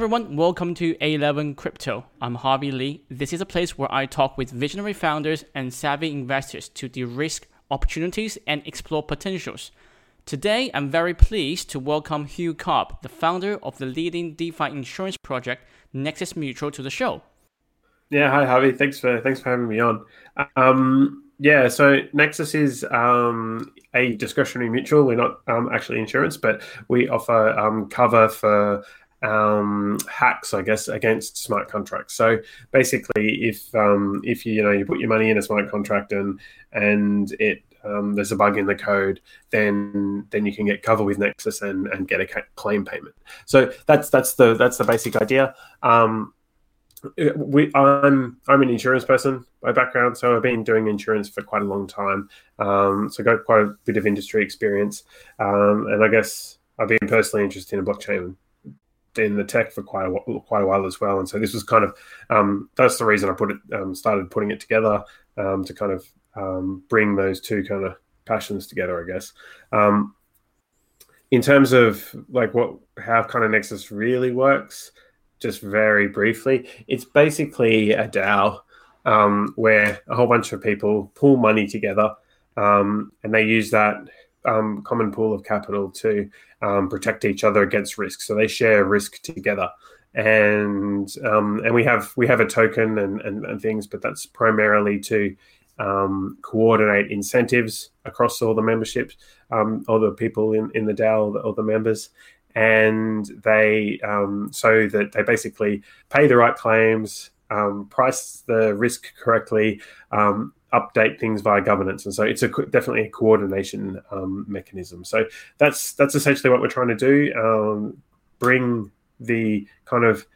Everyone, welcome to A11 Crypto. I'm Harvey Lee. This is a place where I talk with visionary founders and savvy investors to de-risk opportunities and explore potentials. Today, I'm very pleased to welcome Hugh Karp, the founder of the leading DeFi insurance project Nexus Mutual, to the show. Yeah, hi Harvey. Thanks for thanks for having me on. Um, yeah, so Nexus is um, a discretionary mutual. We're not um, actually insurance, but we offer um, cover for um, hacks, I guess, against smart contracts. So basically, if um, if you you know you put your money in a smart contract and and it um, there's a bug in the code, then then you can get cover with Nexus and, and get a claim payment. So that's that's the that's the basic idea. Um, we, I'm I'm an insurance person by background, so I've been doing insurance for quite a long time. Um, so got quite a bit of industry experience, um, and I guess I've been personally interested in blockchain in the tech for quite a quite a while as well. And so this was kind of um, that's the reason I put it um, started putting it together um, to kind of um, bring those two kind of passions together, I guess. Um, in terms of like what how kind of Nexus really works, just very briefly, it's basically a DAO um, where a whole bunch of people pool money together and they use that um, common pool of capital to um, protect each other against risk. So they share risk together, and um, and we have we have a token and, and, and things, but that's primarily to um, coordinate incentives across all the memberships, um, all the people in, in the DAO, all the members, and they um, so that they basically pay the right claims, price the risk correctly, update things via governance, and so it's a definitely a coordination um, mechanism. So that's that's essentially what we're trying to do: um, bring the kind of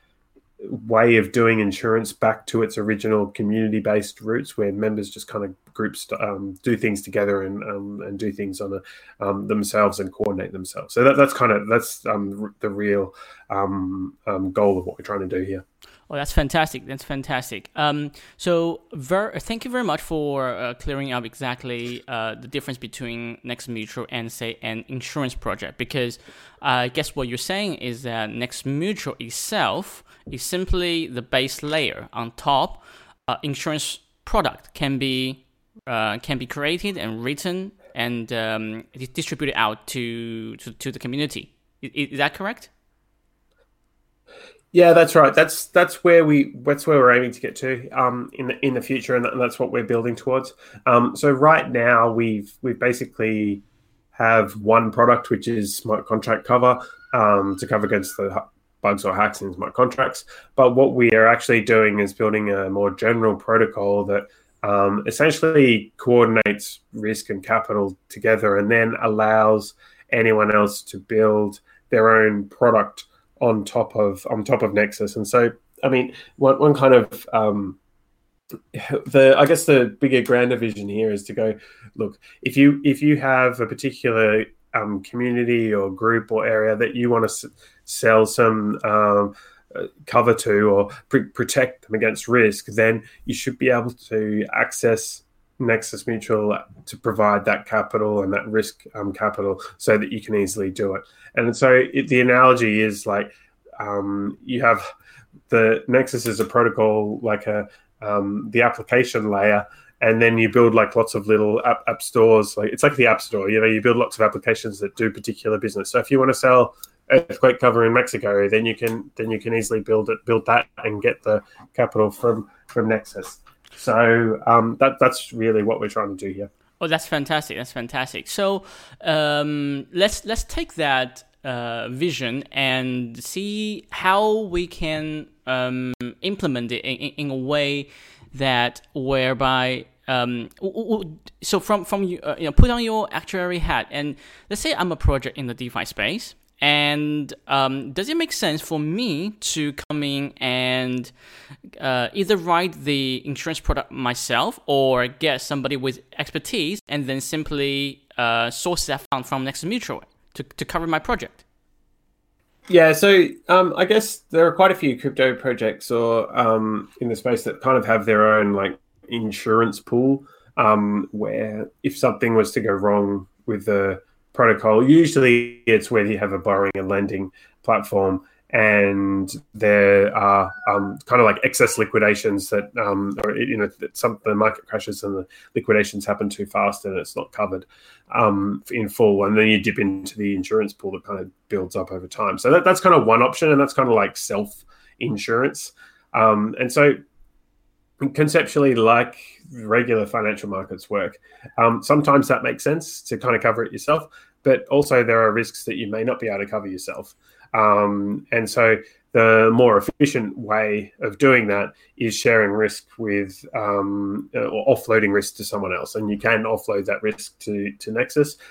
way of doing insurance back to its original community-based roots, where members just kind of groups um, do things together and um, and do things on a, um, themselves and coordinate themselves. So that, that's kind of that's um, the real goal of what we're trying to do here. Oh, that's fantastic. That's fantastic. Um, so, ver- thank you very much for uh, clearing up exactly uh, the difference between Nexus Mutual and, say, an insurance project. Because uh, I guess what you're saying is that Nexus Mutual itself is simply the base layer. On top, uh, insurance product can be uh, can be created and written and um, distributed out to, to, to the community. Is, is that correct? Yeah, that's right. That's that's where we that's where we're aiming to get to um, in the in the future, and, that's what we're building towards. Um, so right now we've we've basically have one product which is smart contract cover um, to cover against the bugs or hacks in smart contracts. But what we are actually doing is building a more general protocol that um, essentially coordinates risk and capital together, and then allows anyone else to build their own product on top of on top of Nexus. And so, I mean, one one kind of um, the I guess the bigger grander vision here is to go look if you if you have a particular um, community or group or area that you want to s- sell some um, uh, cover to or pr- protect them against risk, then you should be able to access Nexus Mutual to provide that capital and that risk um, capital so that you can easily do it. And so it, the analogy is like um, you have the Nexus is a protocol like a um, the application layer, and then you build like lots of little app, app stores. Like it's like the App Store. You know, you build lots of applications that do particular business. So if you want to sell earthquake cover in Mexico, then you can then you can easily build it, build that, and get the capital from from Nexus. So um, that that's really what we're trying to do here. Oh, that's fantastic! That's fantastic. So um, let's let's take that uh, vision and see how we can um, implement it in, in, a way that whereby um, so from from you, uh, you know put on your actuary hat and let's say I'm a project in the DeFi space and um, does it make sense for me to come in and uh, either write the insurance product myself or get somebody with expertise and then simply uh, source that fund from Nexus Mutual to, to cover my project? Yeah, so um, I guess there are quite a few crypto projects or um, in the space that kind of have their own like insurance pool um, where if something was to go wrong with the protocol. Usually, it's where you have a borrowing and lending platform, and there are um, kind of like excess liquidations that, um, or you know, that some the market crashes and the liquidations happen too fast and it's not covered um, in full, and then you dip into the insurance pool that kind of builds up over time. So that, that's kind of one option, and that's kind of like self insurance. Um, and so conceptually, like regular financial markets work, um, sometimes that makes sense to kind of cover it yourself, but also there are risks that you may not be able to cover yourself. Um, and so the more efficient way of doing that is sharing risk with um, or offloading risk to someone else. And you can offload that risk to, to Nexus.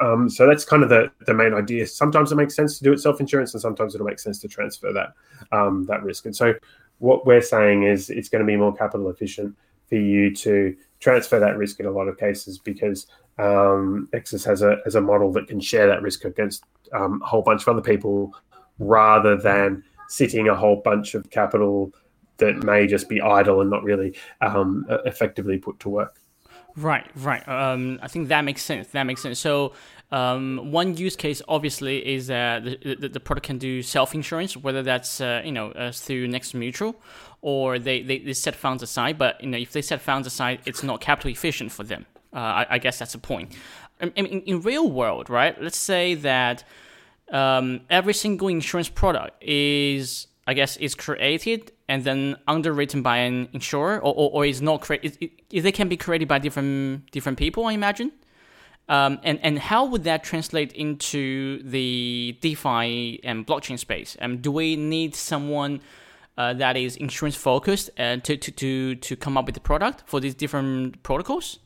Um, so that's kind of the, the main idea. Sometimes it makes sense to do it self insurance, and sometimes it'll make sense to transfer that um, that risk. And so what we're saying is it's going to be more capital efficient for you to transfer that risk in a lot of cases because um, Nexus has a has a model that can share that risk against um, a whole bunch of other people rather than sitting a whole bunch of capital that may just be idle and not really um, effectively put to work. Right, right. Um, I think that makes sense. That makes sense. So, um, one use case obviously is that the, the, the product can do self insurance, whether that's uh, you know uh, through Nexus Mutual or they, they, they set funds aside. But you know if they set funds aside, it's not capital efficient for them. Uh, I, I, guess that's the point. I mean, in, in real world, right? Let's say that um, every single insurance product is, I guess, is created and then underwritten by an insurer, or, or, or is not created. They can be created by different different people, I imagine. Um, and and how would that translate into the DeFi and blockchain space? Um, do we need someone uh, that is insurance focused uh, to, to to to come up with the product for these different protocols?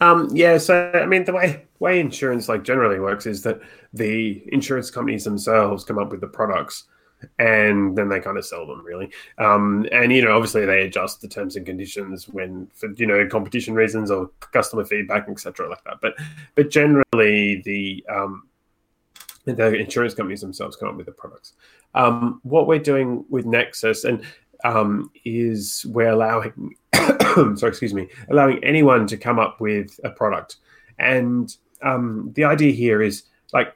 Um, yeah, so I mean, the way way insurance like generally works is that the insurance companies themselves come up with the products, and then they kind of sell them really. Um, and you know, obviously they adjust the terms and conditions when for you know competition reasons or customer feedback, etc., like that. But but generally the um, the insurance companies themselves come up with the products. Um, what we're doing with Nexus and um, is we're allowing sorry, excuse me, allowing anyone to come up with a product. And um, the idea here is like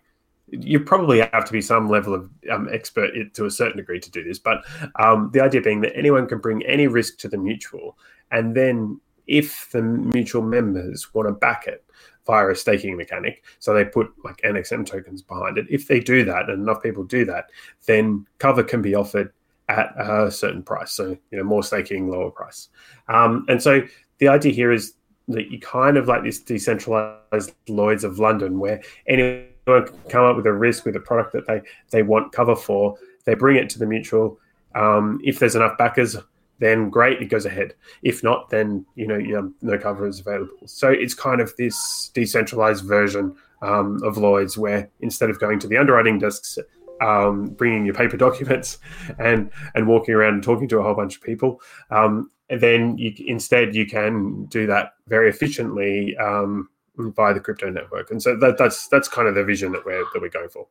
you probably have to be some level of um, expert to a certain degree to do this, but um, the idea being that anyone can bring any risk to the mutual, and then if the mutual members want to back it via a staking mechanic, so they put like NXM tokens behind it. If they do that, and enough people do that, then cover can be offered at a certain price. So, you know, more staking, lower price. Um, and so the idea here is that you kind of like this decentralized Lloyd's of London where anyone come up with a risk with a product that they, they want cover for. They bring it to the mutual. Um, if there's enough backers, then great, it goes ahead. If not, then you know, know no cover is available. So it's kind of this decentralized version um, of Lloyd's where instead of going to the underwriting desks um, bringing your paper documents and and walking around and talking to a whole bunch of people. Um, and then you, instead you can do that very efficiently um, via the crypto network. And so that, that's that's kind of the vision that we're that we're going for.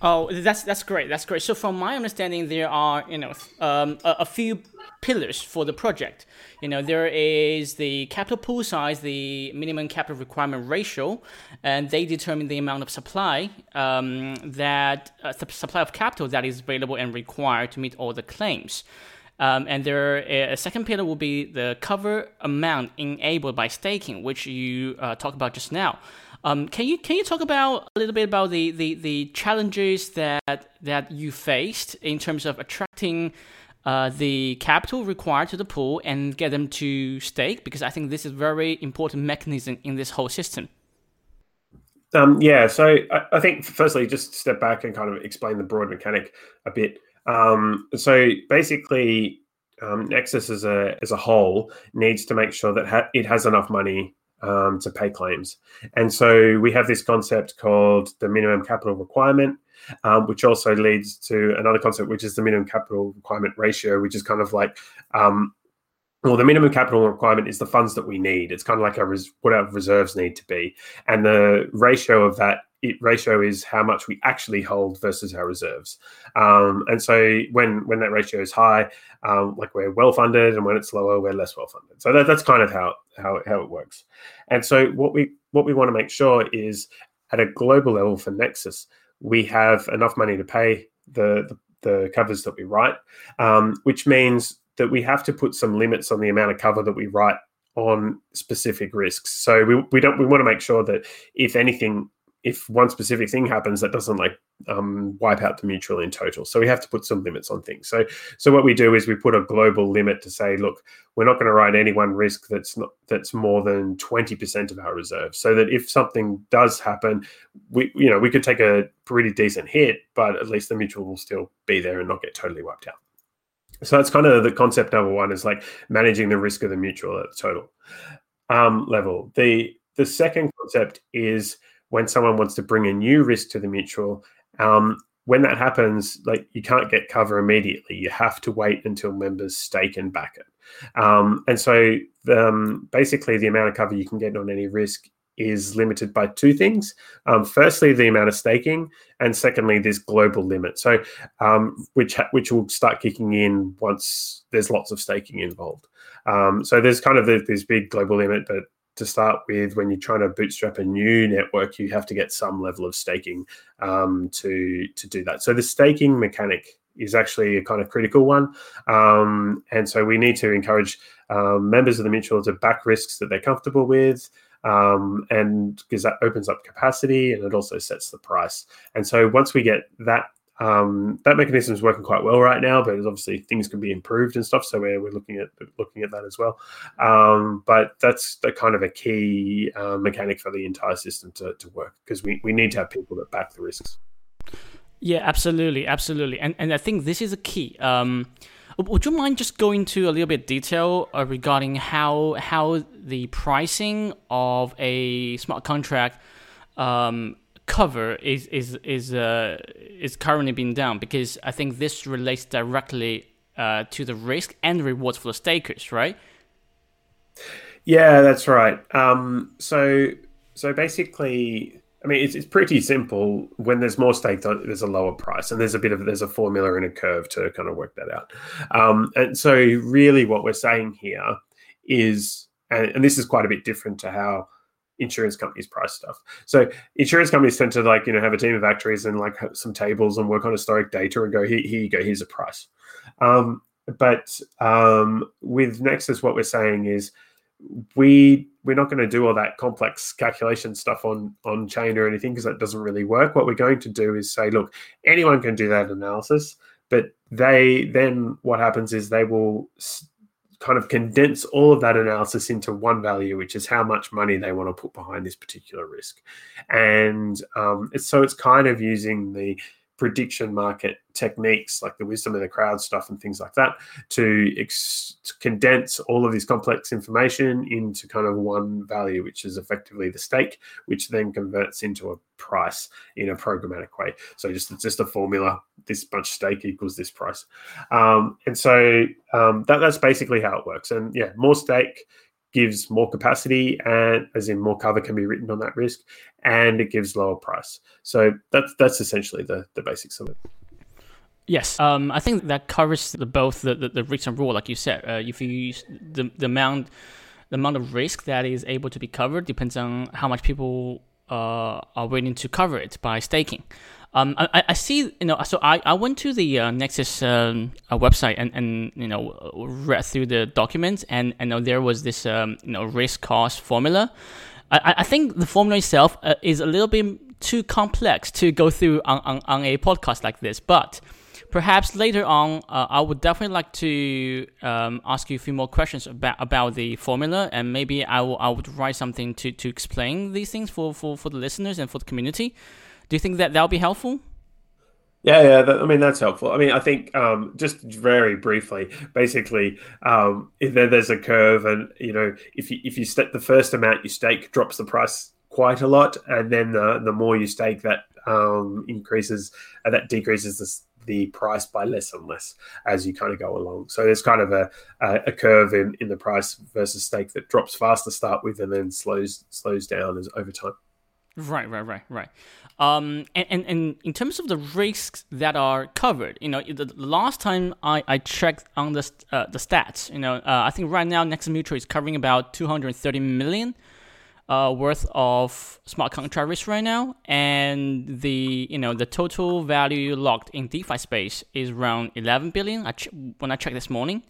Oh, that's that's great. That's great. So, from my understanding, there are you know um, a, a, few pillars for the project. You know, there is the capital pool size, the minimum capital requirement ratio, and they determine the amount of supply um, that uh, supply of capital that is available and required to meet all the claims. Um, and there, a second pillar will be the cover amount enabled by staking, which you uh, talked about just now. Um, can you can you talk about a little bit about the, the, the challenges that that you faced in terms of attracting uh, the capital required to the pool and get them to stake? Because I think this is a very important mechanism in this whole system. Um, yeah, so I, I, think firstly, just step back and kind of explain the broad mechanic a bit. Um, so basically, um, Nexus as a as a whole needs to make sure that ha- it has enough money um, to pay claims. And so we have this concept called the minimum capital requirement, um, which also leads to another concept, which is the minimum capital requirement ratio, which is kind of like, um, well, the minimum capital requirement is the funds that we need. It's kind of like our res- what our reserves need to be, and the ratio of that it ratio is how much we actually hold versus our reserves. Um, and so when when that ratio is high, um, like we're well funded, and when it's lower, we're less well funded. So that, that's kind of how how how it works. And so what we what we want to make sure is at a global level for Nexus, we have enough money to pay the, the, the covers that we write, um, which means that we have to put some limits on the amount of cover that we write on specific risks. So we, we don't we want to make sure that if anything if one specific thing happens, that doesn't like um, wipe out the mutual in total. So we have to put some limits on things. So so what we do is we put a global limit to say, look, we're not going to write any one risk that's not that's more than twenty percent of our reserve. So that if something does happen, we you know we could take a pretty decent hit, but at least the mutual will still be there and not get totally wiped out. So that's kind of the concept number one is like managing the risk of the mutual at the total um, level. The the second concept is when someone wants to bring a new risk to the mutual. Um, when that happens, like you can't get cover immediately. You have to wait until members stake and back it. Um, and so, um, basically, the amount of cover you can get on any risk is limited by two things. Um, firstly, the amount of staking, and secondly, this global limit. So, um, which ha- which will start kicking in once there's lots of staking involved. Um, so there's kind of the, this big global limit, but to start with, when you're trying to bootstrap a new network, you have to get some level of staking um, to to do that. So the staking mechanic is actually a kind of critical one, um, and so we need to encourage um, members of the mutual to back risks that they're comfortable with. Um, and because that opens up capacity and it also sets the price. And so once we get that um, that mechanism is working quite well right now, but obviously things can be improved and stuff. So we're, we're looking at looking at that as well. Um, but that's the kind of a key uh, mechanic for the entire system to, to work because we, we need to have people that back the risks. Yeah, absolutely, absolutely, and and I think this is a key. Um, would you mind just going into a little bit detail uh, regarding how how the pricing of a smart contract um, cover is is is uh, is currently being done because I think this relates directly uh, to the risk and rewards for the stakers, right? Yeah, that's right. Um, so so basically, I mean, it's, it's pretty simple. When there's more stake, there's a lower price, and there's a bit of there's a formula and a curve to kind of work that out. Um, and so, really, what we're saying here is, and, and this is quite a bit different to how insurance companies price stuff. So insurance companies tend to like, you know, have a team of actuaries and like some tables and work on historic data and go, here, here you go, here's a price. Um, but um, with Nexus, what we're saying is we we're not going to do all that complex calculation stuff on on chain or anything because that doesn't really work. What we're going to do is say, look, anyone can do that analysis, but they then what happens is they will kind of condense all of that analysis into one value, which is how much money they want to put behind this particular risk. And um, it's, so it's kind of using the prediction market techniques like the wisdom of the crowd stuff and things like that to, ex- to, condense all of this complex information into kind of one value which is effectively the stake which then converts into a price in a programmatic way. So just it's just a formula this much stake equals this price. Um, and so um, that, that's basically how it works. And yeah more stake gives more capacity and as in more cover can be written on that risk and it gives lower price. So that's that's essentially the the basics of it. Yes. Um, i think that covers the, both the, the, the risk and reward like you said. Uh, if you use the, the amount the amount of risk that is able to be covered depends on how much people uh, are willing to cover it by staking um, I, I see, you know, so I, I went to the uh, Nexus um, uh, website and, and, you know, read through the documents and, and know, there was this, um, you know, risk cost formula. I, I think the formula itself uh, is a little bit too complex to go through on, on, on a podcast like this, but perhaps later on, uh, I would definitely like to um, ask you a few more questions about about the formula, and maybe I will I would write something to, to explain these things for, for, for the listeners and for the community. Do you think that that'll be helpful? Yeah, yeah. That, I mean, that's helpful. I mean, I think um, just very briefly, basically, um, if there, there's a curve, and you know, if you if you stake the first amount you stake drops the price quite a lot, and then the the more you stake, that um, increases, uh, that decreases the the price by less and less as you kind of go along. So there's kind of a, a, curve in, in the price versus stake that drops fast to start with and then slows slows down as over time. Right, right, right, right. Um, and, and, and in terms of the risks that are covered, you know, the, last time I, I checked on the uh, the stats, you know, uh, I think right now Nexus Mutual is covering about 230 million uh, worth of smart contract risk right now, and the you know the total value locked in DeFi space is around 11 billion. I ch- when I checked this morning,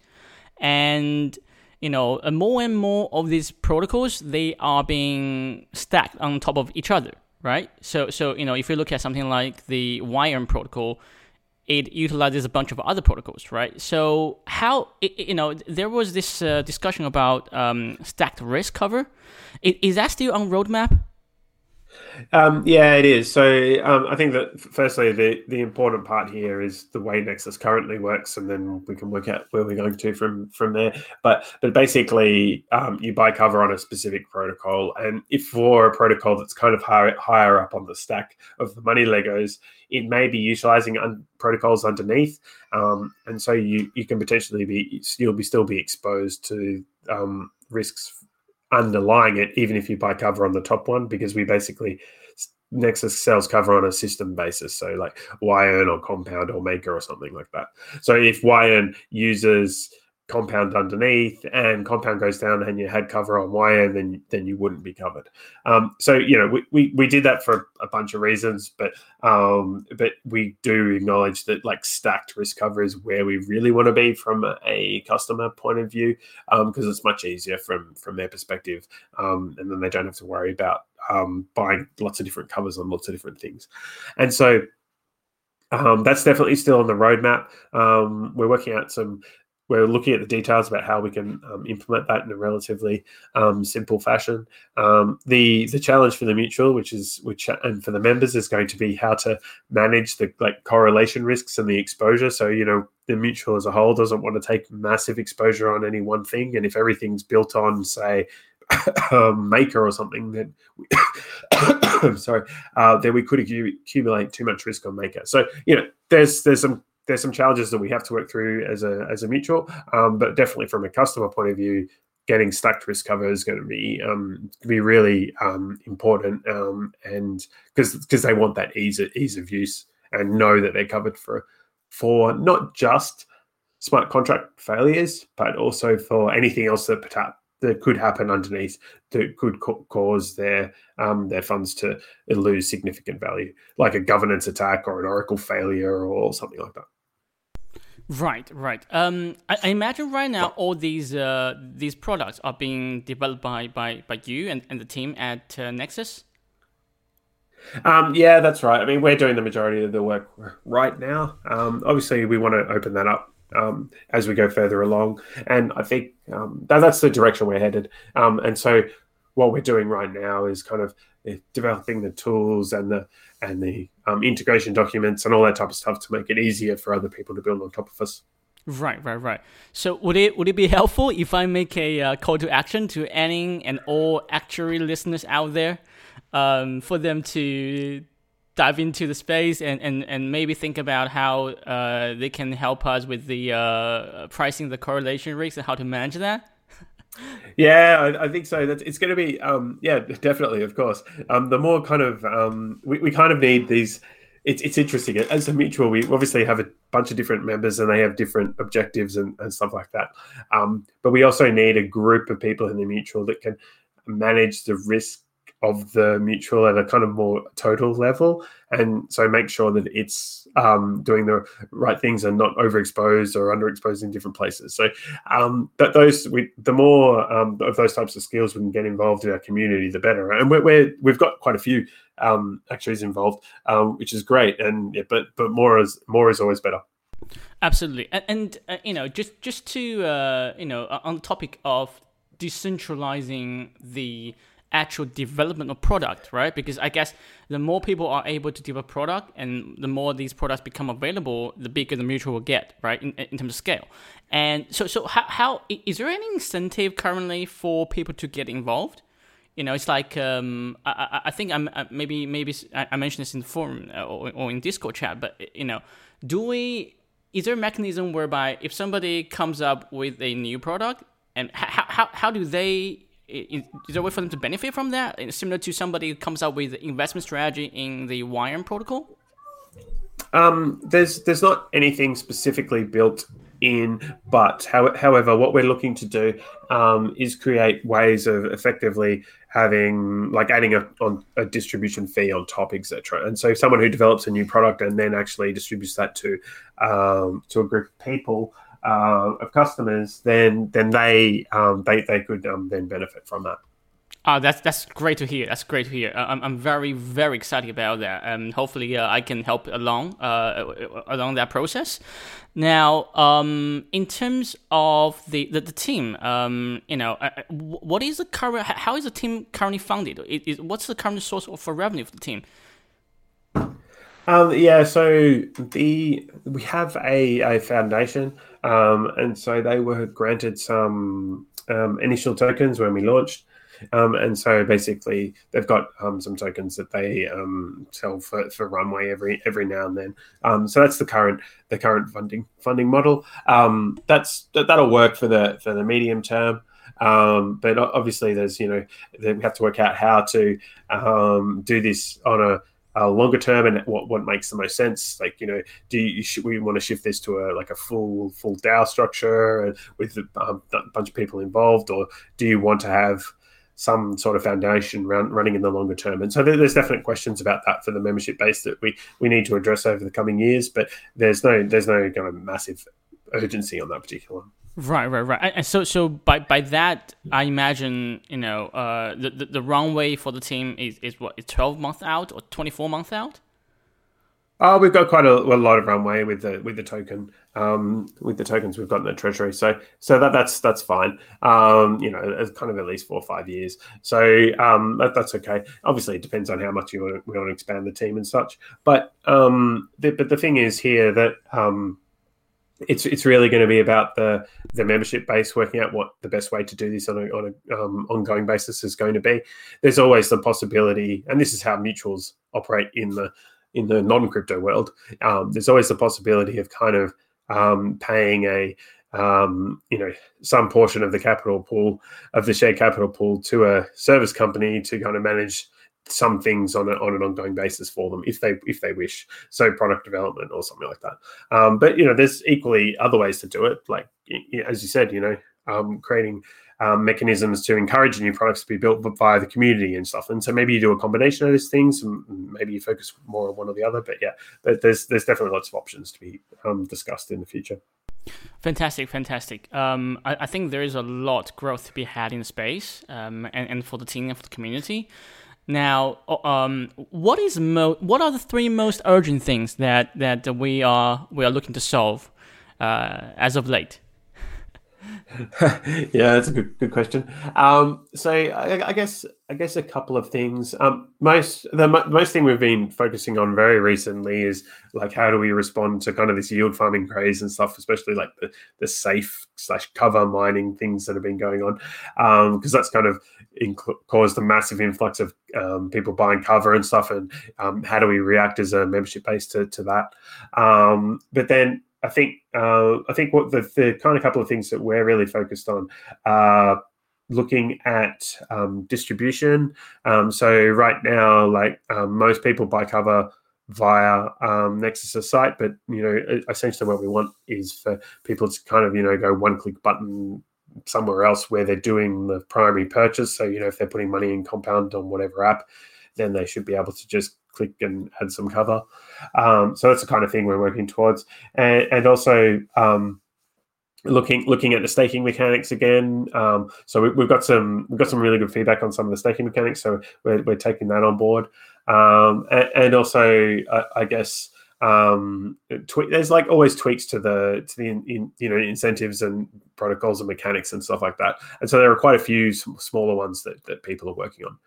and you know more and more of these protocols they are being stacked on top of each other, right? So so you know if you look at something like the Yearn protocol it utilizes a bunch of other protocols, right? So how you know there was this uh, discussion about um, stacked risk cover. Is that still on roadmap? Um, yeah, it is. So um, I think that firstly, the the important part here is the way Nexus currently works, and then we can work out where we're going to from from there. But but basically, um, you buy cover on a specific protocol, and if for a protocol that's kind of higher higher up on the stack of the money Legos, it may be utilizing un- protocols underneath, um, and so you you can potentially be you'll be still be exposed to um, risks underlying it, even if you buy cover on the top one, because we basically Nexus sells cover on a system basis. So like Yearn or Compound or Maker or something like that. So if Yearn uses compound underneath and compound goes down and you had cover on wire then then you wouldn't be covered. Um, so you know we, we, we did that for a bunch of reasons, but um, but we do acknowledge that like stacked risk cover is where we really want to be from a customer point of view because um, it's much easier from from their perspective, um, and then they don't have to worry about um, buying lots of different covers on lots of different things, and so. Um, that's definitely still on the roadmap. Um, we're working out some we're looking at the details about how we can um, implement that in a relatively um, simple fashion. Um, the the challenge for the mutual, which is which and for the members, is going to be how to manage the like correlation risks and the exposure. So you know the mutual as a whole doesn't want to take massive exposure on any one thing, and if everything's built on say um, maker or something, then we, sorry, uh, then we could accumulate too much risk on maker. So you know there's there's some there's some challenges that we have to work through as a as a mutual, um, but definitely from a customer point of view, getting stacked risk cover is going to be um, be really um, important, um, and because because they want that ease of, ease of use and know that they're covered for for not just smart contract failures, but also for anything else that that could happen underneath that could co- cause their um, their funds to lose significant value, like a governance attack or an Oracle failure or something like that. Right, right. Um, I, I, imagine right now all these uh, these products are being developed by by, by you and, and the team at uh, Nexus. Um, yeah, that's right. I mean, we're doing the majority of the work right now. Um, obviously, we want to open that up um, as we go further along, and I think um, that, that's the direction we're headed. Um, and so, what we're doing right now is kind of eh, developing the tools and the and the um, integration documents and all that type of stuff to make it easier for other people to build on top of us. Right, right, right. So would it would it be helpful if I make a uh, call to action to any and all actuary listeners out there, um, for them to dive into the space and, and, and maybe think about how uh, they can help us with the uh, pricing the correlation risks and how to manage that? Yeah, I, I, think so. It's going to be, um, yeah, definitely, of course. Um, the more kind of um, we, we kind of need these. It's it's interesting as a mutual. We obviously have a bunch of different members and they have different objectives and, and stuff like that. Um, but we also need a group of people in the mutual that can manage the risk of the mutual at a kind of more total level. And so make sure that it's um, doing the right things and not overexposed or underexposed in different places. So um, that those we, the more um, of those types of skills we can get involved in our community the better. And we're, we have got quite a few um, actuaries involved um, which is great. And yeah, but but more is more is always better. Absolutely. And, and uh, you know just just to uh, you know on the topic of decentralizing the actual development of product, right? Because I guess the more people are able to develop product and the more these products become available, the bigger the mutual will get, right? In, in terms of scale. And so, so how, how is there any incentive currently for people to get involved? You know, it's like um, I, I think I'm uh, maybe maybe I mentioned this in the forum uh, or, or in Discord chat, but you know, do we? Is there a mechanism whereby if somebody comes up with a new product, and how how, how do they is, there a way for them to benefit from that? Similar to somebody who comes up with investment strategy in the Yearn protocol? Um, there's there's not anything specifically built in, but how, however, what we're looking to do um, is create ways of effectively having like adding a on a distribution fee on top, etc. And so someone who develops a new product and then actually distributes that to um, to a group of people uh, of customers, then then they um, they they could um, then benefit from that. Oh, that's that's great to hear. That's great to hear. Uh, I'm, I'm very very excited about that, and hopefully uh, I can help along uh, along that process. Now, um, in terms of the the, the team, um, you know, uh, what is the current? How is the team currently funded? Is, is what's the current source for revenue for the team? Um, yeah, so the we have a, a foundation, um, and so they were granted some um, initial tokens when we launched. Um, and so basically, they've got um, some tokens that they um, sell for, for runway every every now and then. Um, so that's the current the current funding funding model. Um, that's that, that'll work for the for the medium term. Um, but obviously, there's you know we have to work out how to do this on a uh, longer term and what, what makes the most sense like you know do you should we want to shift this to a like a full full dao structure and with um, a bunch of people involved or do you want to have some sort of foundation run, running in the longer term. And so there's definite questions about that for the membership base that we we need to address over the coming years. But there's no there's no kind of massive urgency on that particular one. Right, right, right. And so, so by by that, I imagine you know uh, the, the the runway for the team is is what twelve months out or twenty four months out. Oh, we've got quite a, a, lot of runway with the with the token, um, with the tokens we've got in the treasury. So so that that's that's fine. Um, you know, it's kind of at least four or five years. So um, that, that's okay. Obviously, it depends on how much you want to, we want to expand the team and such. But um, the, but the thing is here that um, it's it's really going to be about the the membership base working out what the best way to do this on a on a um, ongoing basis is going to be. There's always the possibility, and this is how mutuals operate in the in the non-crypto world, um, there's always the possibility of kind of um, paying a um, you know some portion of the capital pool of the share capital pool to a service company to kind of manage some things on, a, on an ongoing basis for them if they if they wish so product development or something like that um, but you know there's equally other ways to do it like as you said you know um, creating um, mechanisms to encourage new products to be built via the community and stuff. And so maybe you do a combination of these things, and maybe you focus more on one or the other. But yeah, there's there's definitely lots of options to be um, discussed in the future. Fantastic, fantastic. Um, I, I, think there is a lot growth to be had in space, um, and, and for the team and for the community. Now, um, what is mo- what are the three most urgent things that that we are we are looking to solve uh, as of late? yeah, that's a good good question. Um, so I, I, guess I guess a couple of things. Um, most the most thing we've been focusing on very recently is like how do we respond to kind of this yield farming craze and stuff, especially like the the safe slash cover mining things that have been going on, because um, that's kind of inc- caused a massive influx of um, people buying cover and stuff. And um, how do we react as a membership base to to that? Um, but then I think uh, I think what the, the kind of couple of things that we're really focused on are looking at um, distribution. Um, so right now, like um, most people buy cover via um, Nexus site, but you know, essentially what we want is for people to kind of you know go one click button somewhere else where they're doing the primary purchase. So you know, if they're putting money in Compound on whatever app, then they should be able to just click and add some cover. Um, so that's the kind of thing we're working towards, and, and also um, looking looking at the staking mechanics again. Um, so we, have got some we've got some really good feedback on some of the staking mechanics. So we're, we're taking that on board, um, and, and, also I, I guess um there's like always tweaks to the to the in, in, you know incentives and protocols and mechanics and stuff like that. And so there are quite a few smaller ones that, that people are working on.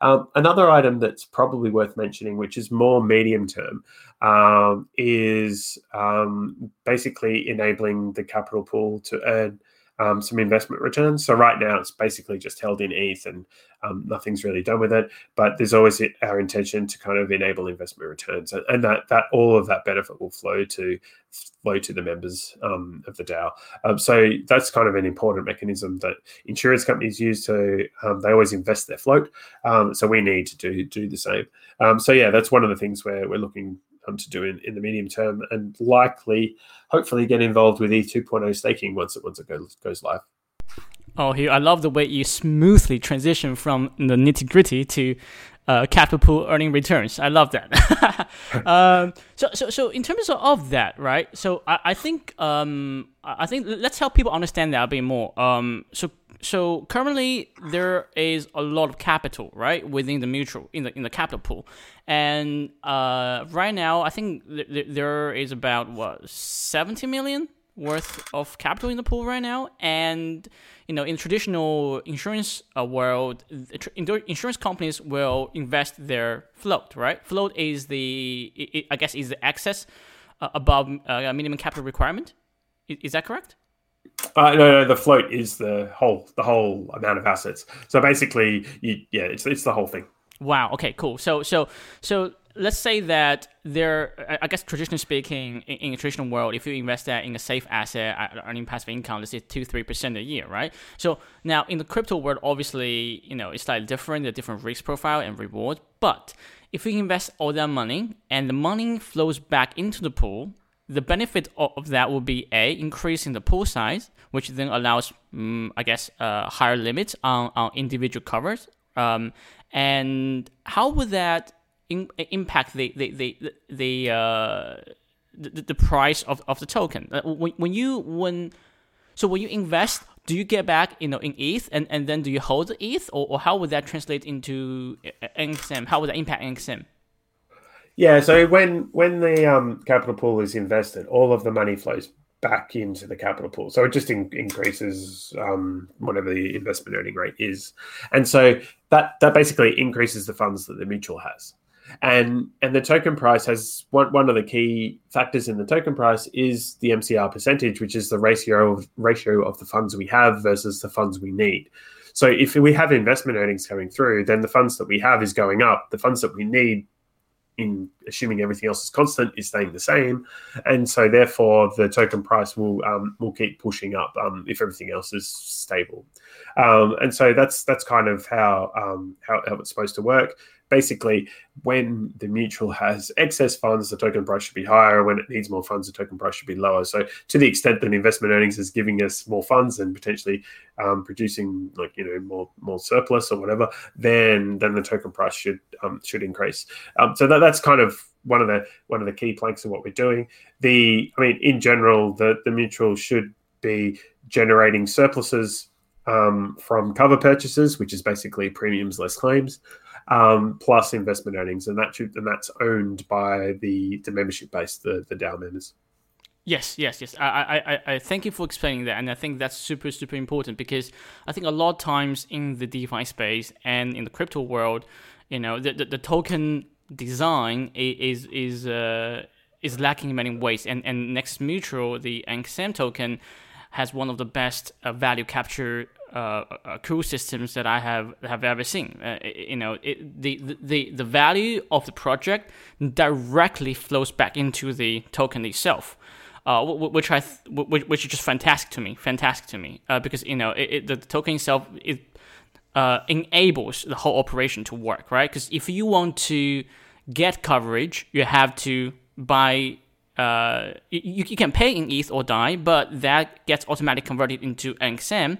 Um, another item that's probably worth mentioning, which is more medium term, um, is um, basically enabling the capital pool to earn um, some investment returns. So right now it's basically just held in ETH and um, nothing's really done with it. But there's always our intention to kind of enable investment returns, and, that that all of that benefit will flow to flow to the members um, of the DAO. Um, so that's kind of an important mechanism that insurance companies use to. Um, they always invest their float, um, so we need to do do the same. so yeah, that's one of the things where we're looking to do in, in the medium term and likely, hopefully, get involved with E2.0 staking once it once it goes goes live. Oh, here I love the way you smoothly transition from the nitty gritty to uh, capital pool earning returns. I love that. um, so, so, so in terms of that, right? So, I, I think, um, I think let's help people understand that a bit more. Um, so, so currently there is a lot of capital, right, within the mutual in the in the capital pool, and uh, right now I think th- there is about what seventy million worth of capital in the pool right now, and you know, in traditional insurance uh, world, insurance companies will invest their float, right? Float is the, I guess, is the excess uh, above uh, minimum capital requirement. Is that correct? Uh, no, no, the float is the whole the whole amount of assets. So basically, you, yeah, it's it's the whole thing. Wow. Okay. Cool. So so so let's say that there, I guess traditionally speaking, in, in, a traditional world, if you invest that in a safe asset, uh, earning passive income, let's say two, three percent a year, right? So now in the crypto world, obviously, you know, it's slightly different, a different risk profile and reward. But if you invest all that money and the money flows back into the pool, the benefit of that will be a increasing the pool size, which then allows, um, I guess, uh, higher limits on, on individual covers. Um, and how would that in, impact the the the the, uh, the, the price of, of the token. Uh, when, when you when so when you invest, do you get back you know in ETH and, and then do you hold the ETH or, or how would that translate into NXM? How would that impact NXM? Yeah, so when when the um, capital pool is invested, all of the money flows back into the capital pool. So it just in, increases um, whatever the investment earning rate is, and so that that basically increases the funds that the mutual has and and the token price has one, one of the key factors in the token price is the MCR percentage, which is the ratio of ratio of the funds we have versus the funds we need. So if we have investment earnings coming through, then the funds that we have is going up. The funds that we need, in assuming everything else is constant, is staying the same, and so therefore the token price will um, will keep pushing up um, if everything else is stable. Um, and so that's that's kind of how, um, how how it's supposed to work basically when the mutual has excess funds, the token price should be higher. When it needs more funds, the token price should be lower. So to the extent that investment earnings is giving us more funds and potentially um, producing like you know more more surplus or whatever, then then the token price should um, should increase. Um, so that, that's kind of one of the one of the key planks of what we're doing. The I mean in general, the the mutual should be generating surpluses um, from cover purchases, which is basically premiums less claims um, plus investment earnings, and that should, and that's owned by the the membership base, the the DAO members. Yes, yes, yes. I, I, I thank you for explaining that, and I think that's super, super important because I think a lot of times in the DeFi space and in the crypto world, you know, the the, the token design is is uh, is lacking in many ways, and and Nexus Mutual, the NXM token, has one of the best uh, value capture uh, uh, cool systems that I have have ever seen. Uh, you know, it, the, the the value of the project directly flows back into the token itself, uh, which I which, which is just fantastic to me. Fantastic to me uh, because you know it, it, the token itself it uh, enables the whole operation to work right. Because if you want to get coverage, you have to buy uh, you, you can pay in ETH or DAI, but that gets automatically converted into NXM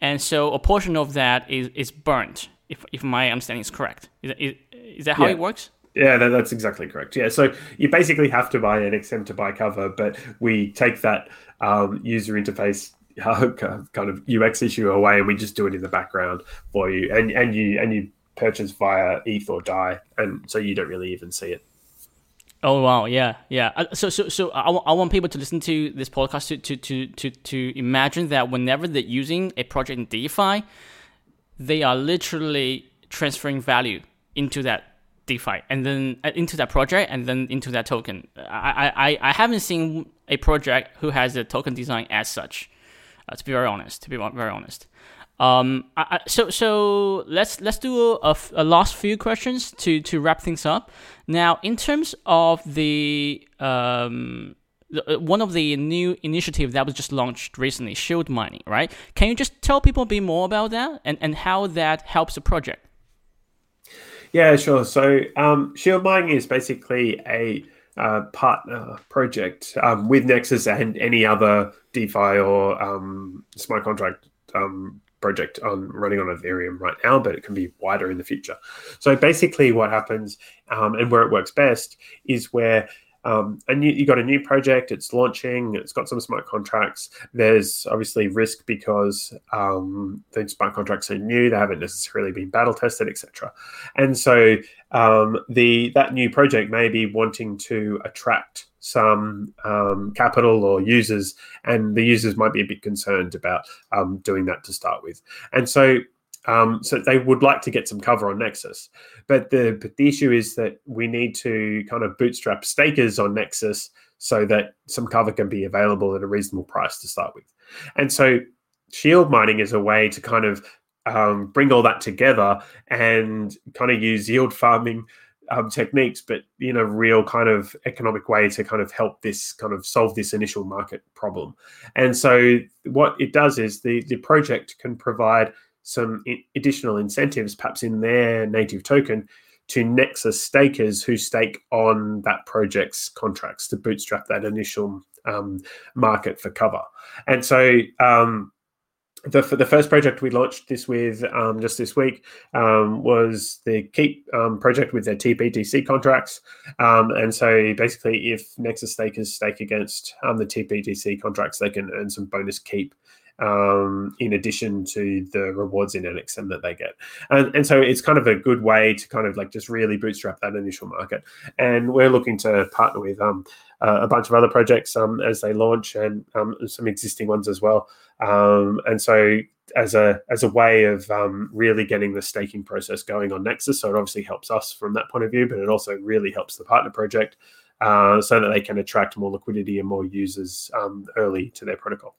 and so a portion of that is is burnt. If if my understanding is correct, is is, is that how yeah. it works? Yeah, that, that's exactly correct. Yeah, so you basically have to buy NXM to buy cover, but we take that um, user interface kind of UX issue away, and we just do it in the background for you, and and you and you purchase via ETH or DAI, and so you don't really even see it. Oh wow, yeah, yeah. Uh, so, so, so I, I want people to listen to this podcast to, to, to, to, to imagine that whenever they're using a project in DeFi, they are literally transferring value into that DeFi and then uh, into that project and then into that token. I, I, I haven't seen a project who has a token design as such. Uh, to be very honest, to be very honest. Um, I, so so let's let's do a, a, last few questions to to wrap things up. Now, in terms of the um, uh, one of the new initiatives that was just launched recently, Shield Mining, right? Can you just tell people a bit more about that and, and how that helps the project? Yeah, sure. So um, Shield Mining is basically a uh, partner project um, with Nexus and any other DeFi or um, smart contract um, project on running on Ethereum right now, but it can be wider in the future. So basically, what happens um, and where it works best is where um, and you, you got a new project, it's launching, it's got some smart contracts. There's obviously risk because um, the smart contracts are new, they haven't necessarily been battle tested, etc. And so um, the that new project may be wanting to attract some um, capital or users, and the users might be a bit concerned about um, doing that to start with. And so um, so they would like to get some cover on Nexus, but the but the issue is that we need to kind of bootstrap stakers on Nexus so that some cover can be available at a reasonable price to start with. And so shield mining is a way to kind of um, bring all that together and kind of use yield farming um, techniques, but in a real kind of economic way to kind of help this kind of solve this initial market problem. And so what it does is the the project can provide some additional incentives, perhaps in their native token, to Nexus stakers who stake on that project's contracts to bootstrap that initial um, market for cover. And so, um, the the first project we launched this with um, just this week um, was the Keep um, project with their TBTC contracts, um, and so basically, if Nexus stakers stake against um, the TBTC contracts, they can earn some bonus Keep um, in addition to the rewards in NXM that they get. And, and so it's kind of a good way to kind of like just really bootstrap that initial market. And we're looking to partner with um, uh, a bunch of other projects um, as they launch and um, some existing ones as well. Um, and so as a as a way of um, really getting the staking process going on Nexus, so it obviously helps us from that point of view, but it also really helps the partner project uh, so that they can attract more liquidity and more users early to their protocol.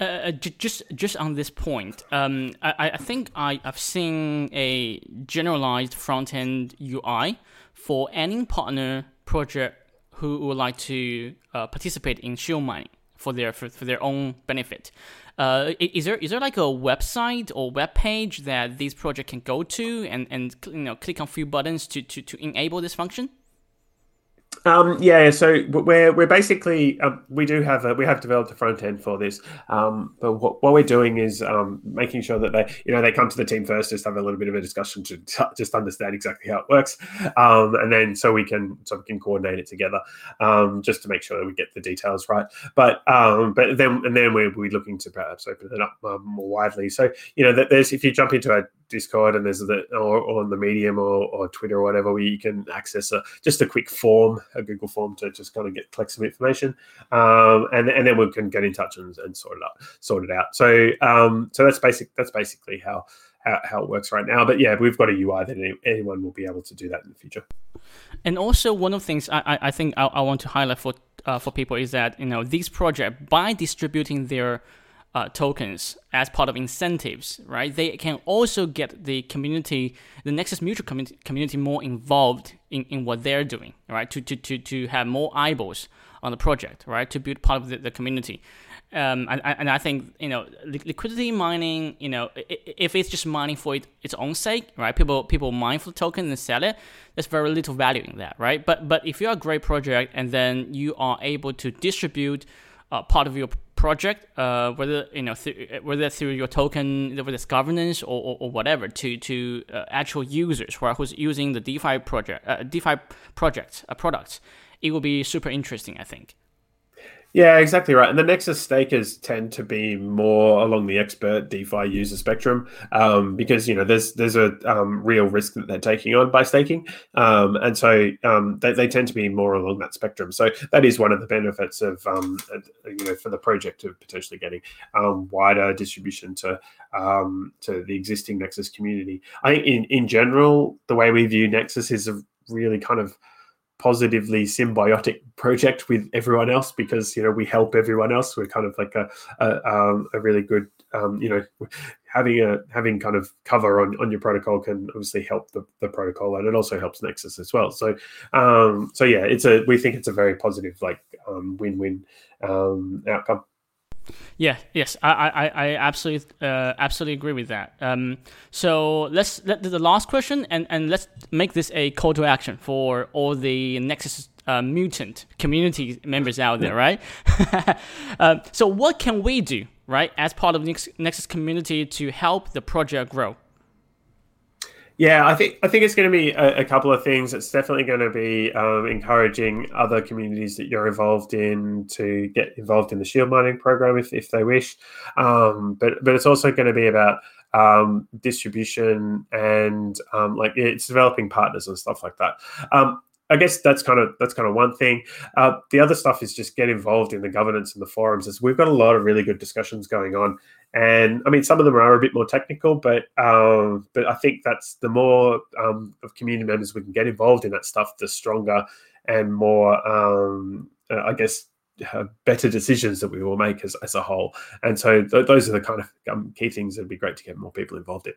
Uh, uh just just on this point, um, I, I think I, have seen a generalized front end UI for any partner project who would like to uh, participate in shield mining for their for, for their own benefit. Uh, is there is there like a website or web page that this project can go to and, and you know click on a few buttons to, to, to enable this function? Um, yeah, so we're we're basically um, we do have a, we have developed a front end for this, um, but what, what, we're doing is um, making sure that they you know they come to the team first, just have a little bit of a discussion to t- just understand exactly how it works, um, and then so we can so we can coordinate it together, um, just to make sure that we get the details right. But but then and then we're, we're looking to perhaps open it up more widely. So you know that there's if you jump into a Discord and there's the or, or on the Medium or, or Twitter or whatever where you can access a, just a quick form, a Google form to just kind of get collect some information, um, and and then we can get in touch and, and sort it out, sort it out. So um, so that's basic. That's basically how. How, how it works right now, but yeah, we've got a UI that any, anyone will be able to do that in the future. And also, one of the things I, I think I, I want to highlight for uh, for people is that you know these projects by distributing their uh, tokens as part of incentives, right? They can also get the community, the Nexus Mutual community, community more involved in, in what they're doing, right? To, to, to, to have more eyeballs on the project, right? To build part of the, the community. Um, and, and I think, you know, liquidity mining, you know, if it's just mining for it, its own sake, right? People people mine for the token and sell it, there's very little value in that, right? But but if you're a great project and then you are able to distribute uh, part of your project, uh, whether you know th- whether through your token, whether it's governance or, or, or whatever, to to uh, actual users who are who's using the DeFi project, uh, DeFi project, uh, products, it will be super interesting, I think. Yeah, exactly right. And the Nexus stakers tend to be more along the expert DeFi user spectrum um, because you know there's there's a um, real risk that they're taking on by staking, um, and so um, they, they tend to be more along that spectrum. So that is one of the benefits of um, you know for the project of potentially getting um, wider distribution to to the existing Nexus community. I think in in general, the way we view Nexus is a really kind of positively symbiotic project with everyone else because you know we help everyone else. We're kind of like a a, um, a really good um, you know having a having kind of cover on on your protocol can obviously help the, the protocol and it also helps nexus as well. So um so yeah it's a we think it's a very positive like um, win-win um outcome yeah, yes, I, I, I absolutely, uh, absolutely agree with that. Um, so let's let the last question, and, and let's make this a call to action for all the Nexus uh, mutant community members out there, right? uh, so, what can we do, right, as part of Nexus community to help the project grow? Yeah, I think I think it's going to be a, a couple of things. It's definitely going to be um, encouraging other communities that you're involved in to get involved in the shield mining program if, if they wish. Um, but but it's also going to be about um, distribution and um, like it's developing partners and stuff like that. I guess that's kind of that's kind of one thing. Uh, the other stuff is just get involved in the governance and the forums. Is we've got a lot of really good discussions going on, and I mean some of them are a bit more technical, but um, but I think that's the more um, of community members we can get involved in that stuff, the stronger and more um, uh, I guess uh, better decisions that we will make as, as a whole. And so th- those are the kind of um, key things that'd be great to get more people involved in.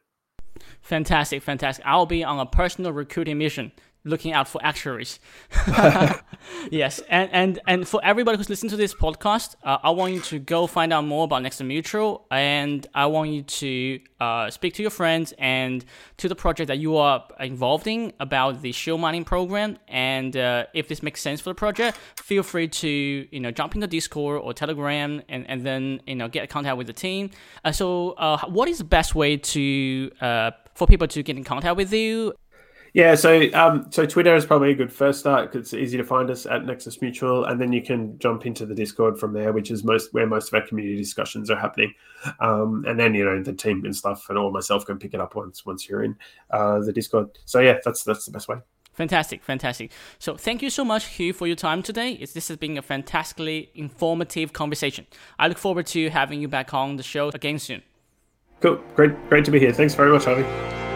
Fantastic, fantastic. I'll be on a personal recruiting mission looking out for actuaries. yes, and, and and for everybody who's listening to this podcast, uh, I want you to go find out more about Nexus Mutual, and I want you to uh, speak to your friends and to the project that you are involved in about the shield mining program. And uh, if this makes sense for the project, feel free to you know jump into the Discord or Telegram, and, and then you know get in contact with the team. Uh, so, uh, what is the best way to uh, for people to get in contact with you? Yeah, so um, so Twitter is probably a good first start because it's easy to find us at Nexus Mutual, and then you can jump into the Discord from there, which is most where most of our community discussions are happening. Um, and then you know the team and stuff, and all myself can pick it up once once you're in uh, the Discord. So yeah, that's that's the best way. Fantastic, fantastic. So thank you so much, Hugh, for your time today. It's, this has been a fantastically informative conversation. I look forward to having you back on the show again soon. Cool, great, great to be here. Thanks very much, Harvey.